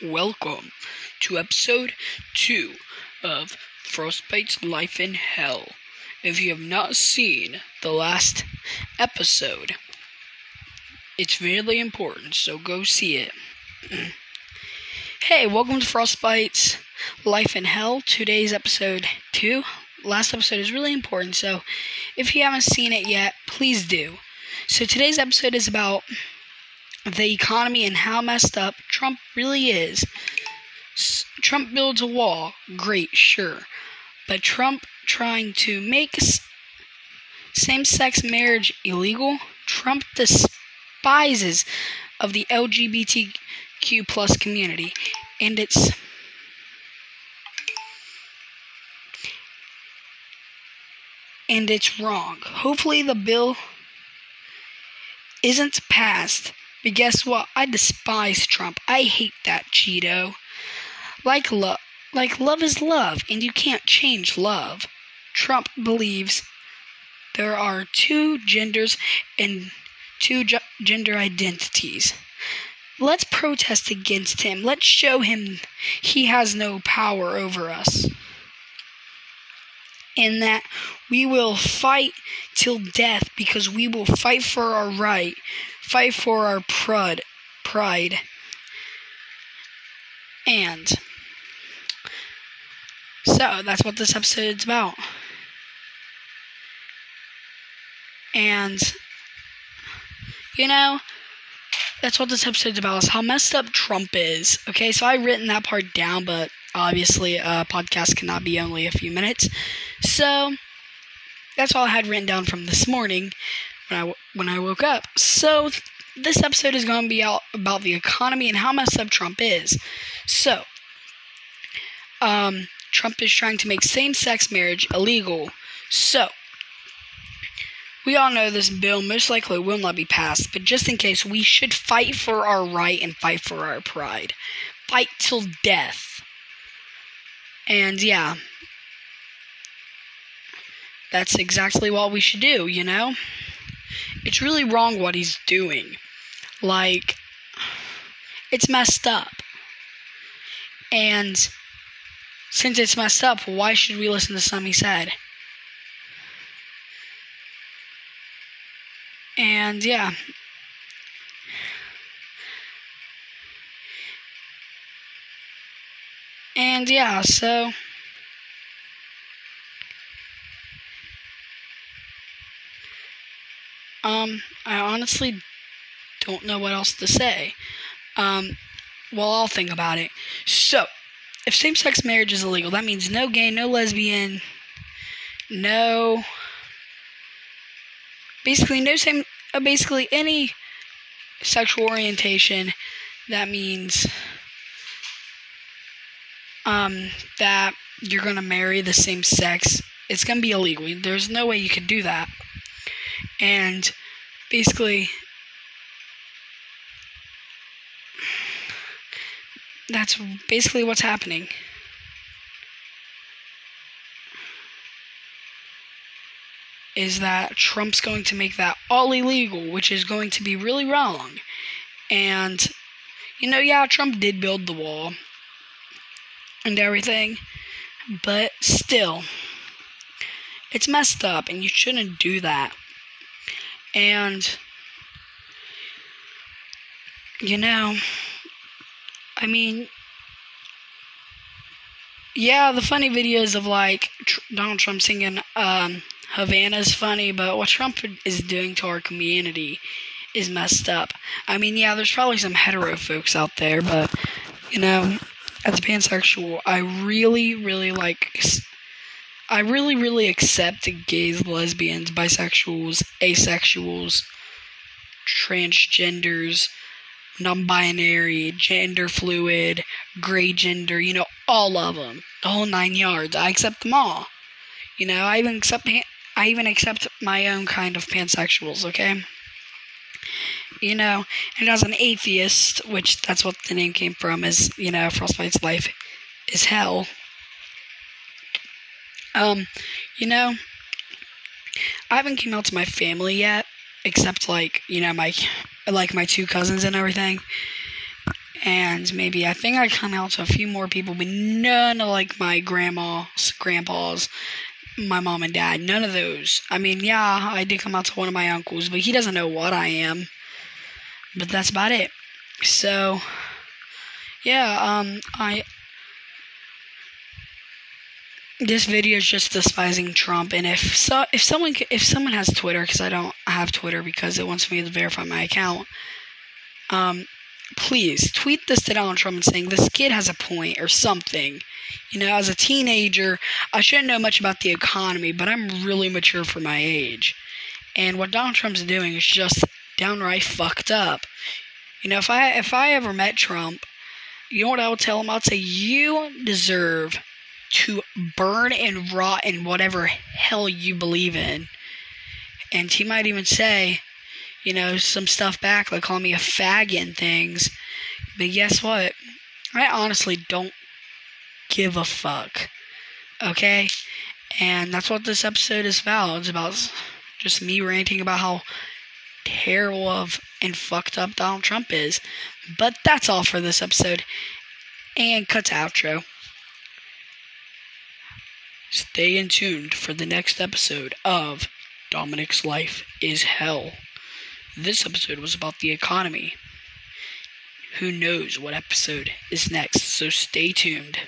welcome to episode 2 of Frostbite's Life in Hell. If you have not seen the last episode, it's really important, so go see it. hey, welcome to Frostbite's Life in Hell. Today's episode 2. Last episode is really important, so if you haven't seen it yet, please do. So today's episode is about the economy and how messed up Trump really is. S- Trump builds a wall, great, sure. But Trump trying to make s- same sex marriage illegal, Trump despises of the LGBTQ plus community. And it's and it's wrong. Hopefully the bill isn't passed but guess what? I despise Trump. I hate that Cheeto. Like love, like love is love, and you can't change love. Trump believes there are two genders and two ge- gender identities. Let's protest against him. Let's show him he has no power over us. And that we will fight till death because we will fight for our right fight for our pride, pride. And so that's what this episode is about. And you know, that's what this episode's about is how messed up Trump is. Okay, so I written that part down, but obviously a podcast cannot be only a few minutes. So that's all I had written down from this morning when I when I woke up. So this episode is going to be out about the economy and how messed up Trump is. So, um, Trump is trying to make same-sex marriage illegal. So, we all know this bill most likely will not be passed, but just in case, we should fight for our right and fight for our pride. Fight till death. And yeah, that's exactly what we should do, you know? It's really wrong what he's doing. Like, it's messed up. And since it's messed up, why should we listen to something he said? And yeah. And yeah, so. Um, I honestly don't know what else to say. Um, well, I'll think about it. So, if same sex marriage is illegal, that means no gay, no lesbian, no. Basically, no same. Uh, basically, any sexual orientation. That means um, that you're gonna marry the same sex. It's gonna be illegal. There's no way you could do that. And basically, that's basically what's happening. Is that Trump's going to make that all illegal, which is going to be really wrong. And, you know, yeah, Trump did build the wall and everything, but still, it's messed up and you shouldn't do that. And, you know, I mean, yeah, the funny videos of like tr- Donald Trump singing um, is funny, but what Trump is doing to our community is messed up. I mean, yeah, there's probably some hetero folks out there, but you know, as pansexual, I really, really like. I really, really accept gays, lesbians, bisexuals, asexuals, transgenders non binary, gender fluid, gray gender, you know, all of them. The whole nine yards. I accept them all. You know, I even accept I even accept my own kind of pansexuals, okay? You know, and as an atheist, which that's what the name came from, is, you know, Frostbite's life is hell. Um, you know, I haven't came out to my family yet, except like, you know, my like my two cousins and everything. and maybe I think I come out to a few more people, but none of like my grandma's, grandpa's, my mom and dad. None of those. I mean, yeah, I did come out to one of my uncles, but he doesn't know what I am. But that's about it. So, yeah, um, I. This video is just despising Trump, and if so, if someone if someone has Twitter, because I don't have Twitter because it wants me to verify my account, um, please tweet this to Donald Trump and saying this kid has a point or something. You know, as a teenager, I shouldn't know much about the economy, but I'm really mature for my age. And what Donald Trump's doing is just downright fucked up. You know, if I if I ever met Trump, you know what I would tell him? I'd say you deserve to burn and rot in whatever hell you believe in. And he might even say, you know, some stuff back, like call me a faggot and things. But guess what? I honestly don't give a fuck. Okay? And that's what this episode is about. It's about just me ranting about how terrible of and fucked up Donald Trump is. But that's all for this episode. And cut to outro. Stay in tuned for the next episode of Dominic's Life is Hell. This episode was about the economy. Who knows what episode is next, so stay tuned.